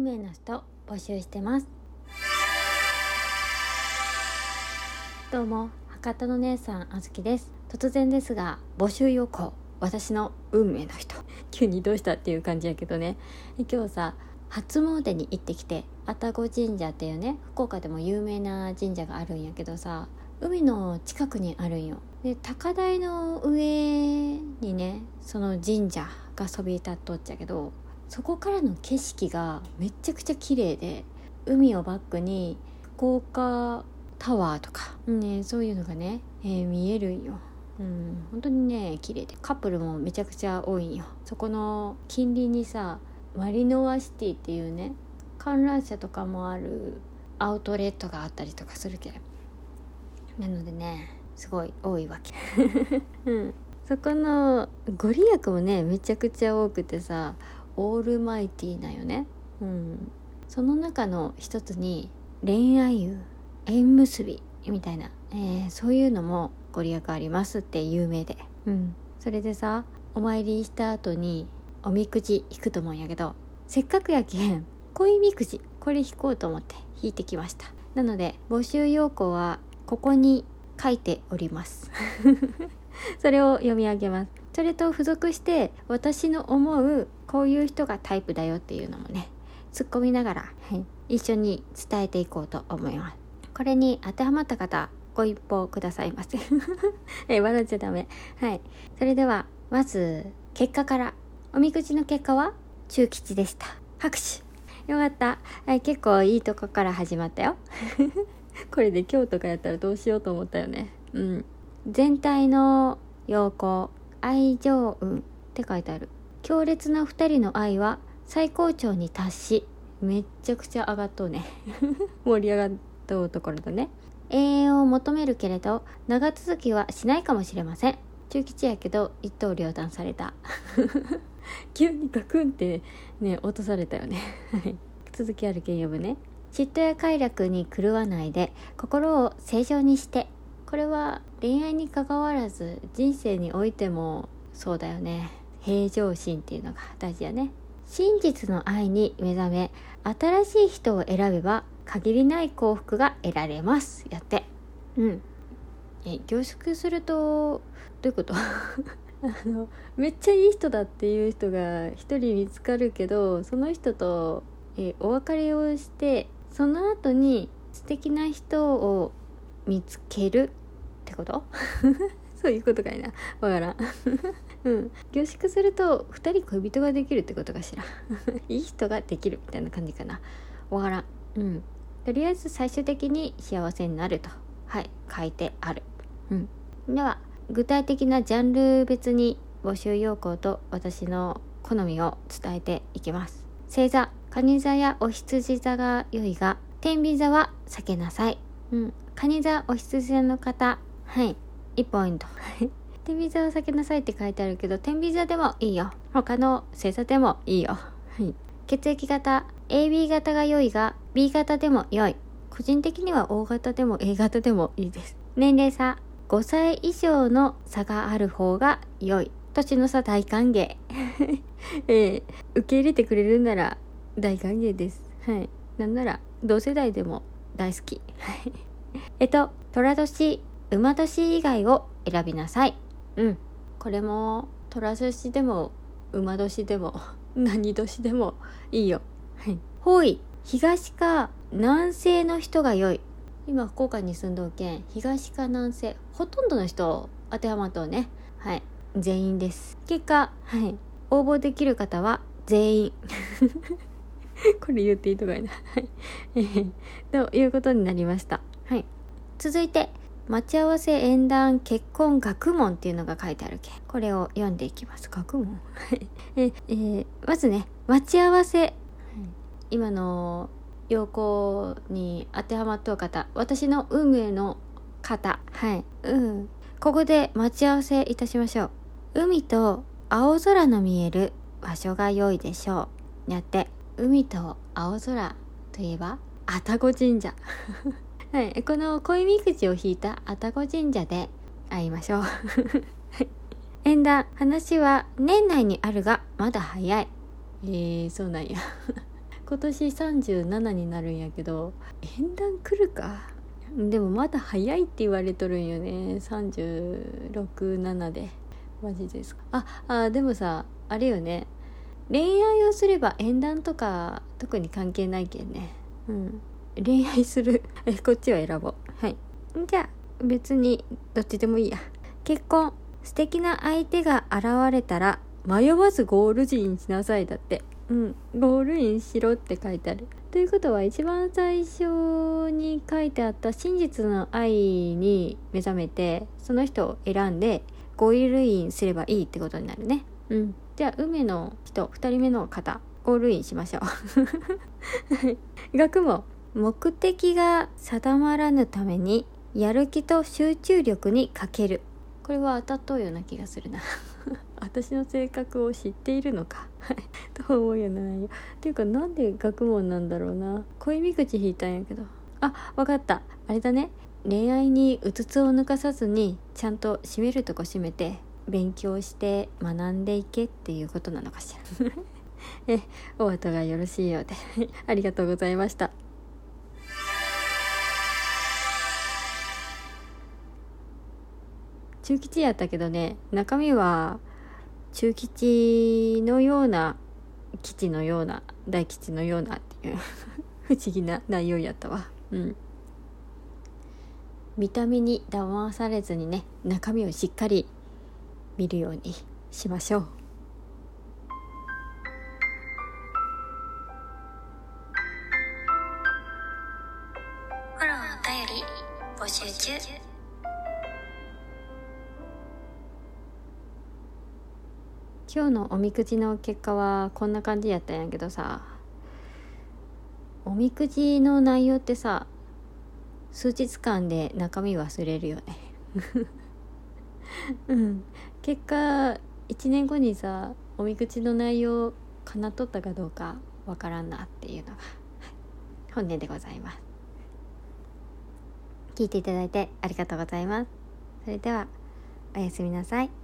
運命の人募集してます。どうも博多の姉さんあずきです。突然ですが募集要項私の運命の人。急にどうしたっていう感じやけどね。今日さ初詣に行ってきて愛宕神社っていうね福岡でも有名な神社があるんやけどさ海の近くにあるんよ。で高台の上にねその神社がそびえ立っとっちゃけどそこからの景色がめちゃくちゃ綺麗で海をバックに福岡タワーとか、ね、そういうのがね、えー、見えるんよ。うん、本当にね綺麗で。カップルもめちゃくちゃ多いんよ。そこの近隣にさマリノワシティっていうね観覧車とかもあるアウトレットがあったりとかするけど。なのでねすごい多いわけ、うん、そこのご利益もねめちゃくちゃ多くてさオールマイティーなよね、うん、その中の一つに恋愛運縁結びみたいな、えー、そういうのもご利益ありますって有名で、うん、それでさお参りした後におみくじ引くと思うんやけどせっかくやけん恋みくじこれ引こうと思って引いてきました。なので募集要項はここに書いております。それを読み上げますそれと付属して私の思うこういう人がタイプだよっていうのもね突っ込みながら、はい、一緒に伝えていこうと思います。これに当てはまった方ご一報くださいませ。え笑っちゃダメ。はい。それではまず結果から。おみくじの結果は中吉でした。拍手。よかった、はい、結構いいとこから始まったよ。これで今日とかやったらどうしようと思ったよね。うん。全体の陽光愛情運って書いてある。強烈な2人の愛は最高潮に達しめっちゃくちゃ上がっとうね。盛り上がっとうところだね。永遠を求めるけれど長続きはしないかもしれません。中吉やけど一刀両断された。急にガクンってね落とされたよね。続きあるけん読むね。嫉妬や快楽に狂わないで心を正常にしてこれは恋愛にかかわらず人生においてもそうだよね。平常心っていうのが大事やね。真実の愛に目覚め新しい人を選べば限りない幸福が得られます。やって。うん。え凝縮するとどういうこと？あのめっちゃいい人だっていう人が一人見つかるけどその人とえお別れをしてその後に素敵な人を見つけるってこと？そういうことかいな。わからん。うん。凝縮すると2人恋人ができるってことかしら？いい人ができるみたいな感じかな。わからん。うん。とりあえず最終的に幸せになると。はい。書いてある。うん。では具体的なジャンル別に募集要項と私の好みを伝えていきます。星座蟹座やお羊座が良いが天秤座は避けなさい。うん。蟹座お羊座の方はい。1ポイント。天秤座を避けなさいって書いてあるけど天秤座でもいいよ。他の星座でもいいよ。はい。血液型 AB 型が良いが B 型でも良い。個人的には O 型でも A 型でもいいです。年齢差5歳以上の差がある方が良い。年の差大歓迎、えー、受け入れてくれるなら大歓迎です。はい。なんなら同世代でも大好き。はい。えっと寅年馬年以外を選びなさい。うん。これも寅年でも馬年でも何年でもいいよ。はい。方位東か南西の人が良い。今福岡に住んどうけん東か南西ほとんどの人当てはまっとうね。はい。全員です。結果はい。応募できる方は全員。これ言っていいとかいな。はい。ということになりました。はい。続いて待ち合わせ縁談結婚学問っていうのが書いてあるけこれを読んでいきます。学問。え、えー、まずね待ち合わせ。今の要項に当てはまっとう方。私の運命の方。はい。うん。ここで待ち合わせいたしましょう。海と青空の見える場所が良いでしょう。やって海と青空といえば愛宕神社はい。この恋みくじを引いた愛宕神社で会いましょう。縁談話は年内にあるがまだ早い。えー、そうなんや。今年37になるんやけど縁談来るか？でもまだ早いって言われとるんよね。367で。マジですか？ああでもさあれよね。恋愛をすれば縁談とか特に関係ないけんね。うん。恋愛する。こっちは選ぼう。はい。じゃあ別にどっちでもいいや。結婚。素敵な相手が現れたら迷わずゴール時にしなさいだって。うん。ゴールインしろって書いてある。ということは一番最初に書いてあった真実の愛に目覚めてその人を選んでゴールインすればいいってことになるね。うん。じゃあ梅の人2人目の方ゴールインしましょう。学問。目的が定まらぬためにやる気と集中力に欠ける。これは当たっとうような気がするな。私の性格を知っているのか。と思うような内容。っていうかなんで学問なんだろうな。恋み口引いたんやけど。あわかった。あれだね。恋愛にうつつを抜かさずにちゃんと締めるとこ締めて勉強して学んでいけっていうことなのかしら。えお後がよろしいようで。ありがとうございました。中吉やったけどね中身は中吉のような吉のような大吉のようなっていう 不思議な内容やったわ。うん。見た目に騙されずにね中身をしっかり見るようにしましょう。フォローお便り募集中。今日のおみくじの結果はこんな感じやったんやけどさおみくじの内容ってさ数日間で中身忘れるよね。うん。結果1年後にさおみくじの内容かなっとったかどうかわからんなっていうのが本音でございます。聞いていただいてありがとうございます。それではおやすみなさい。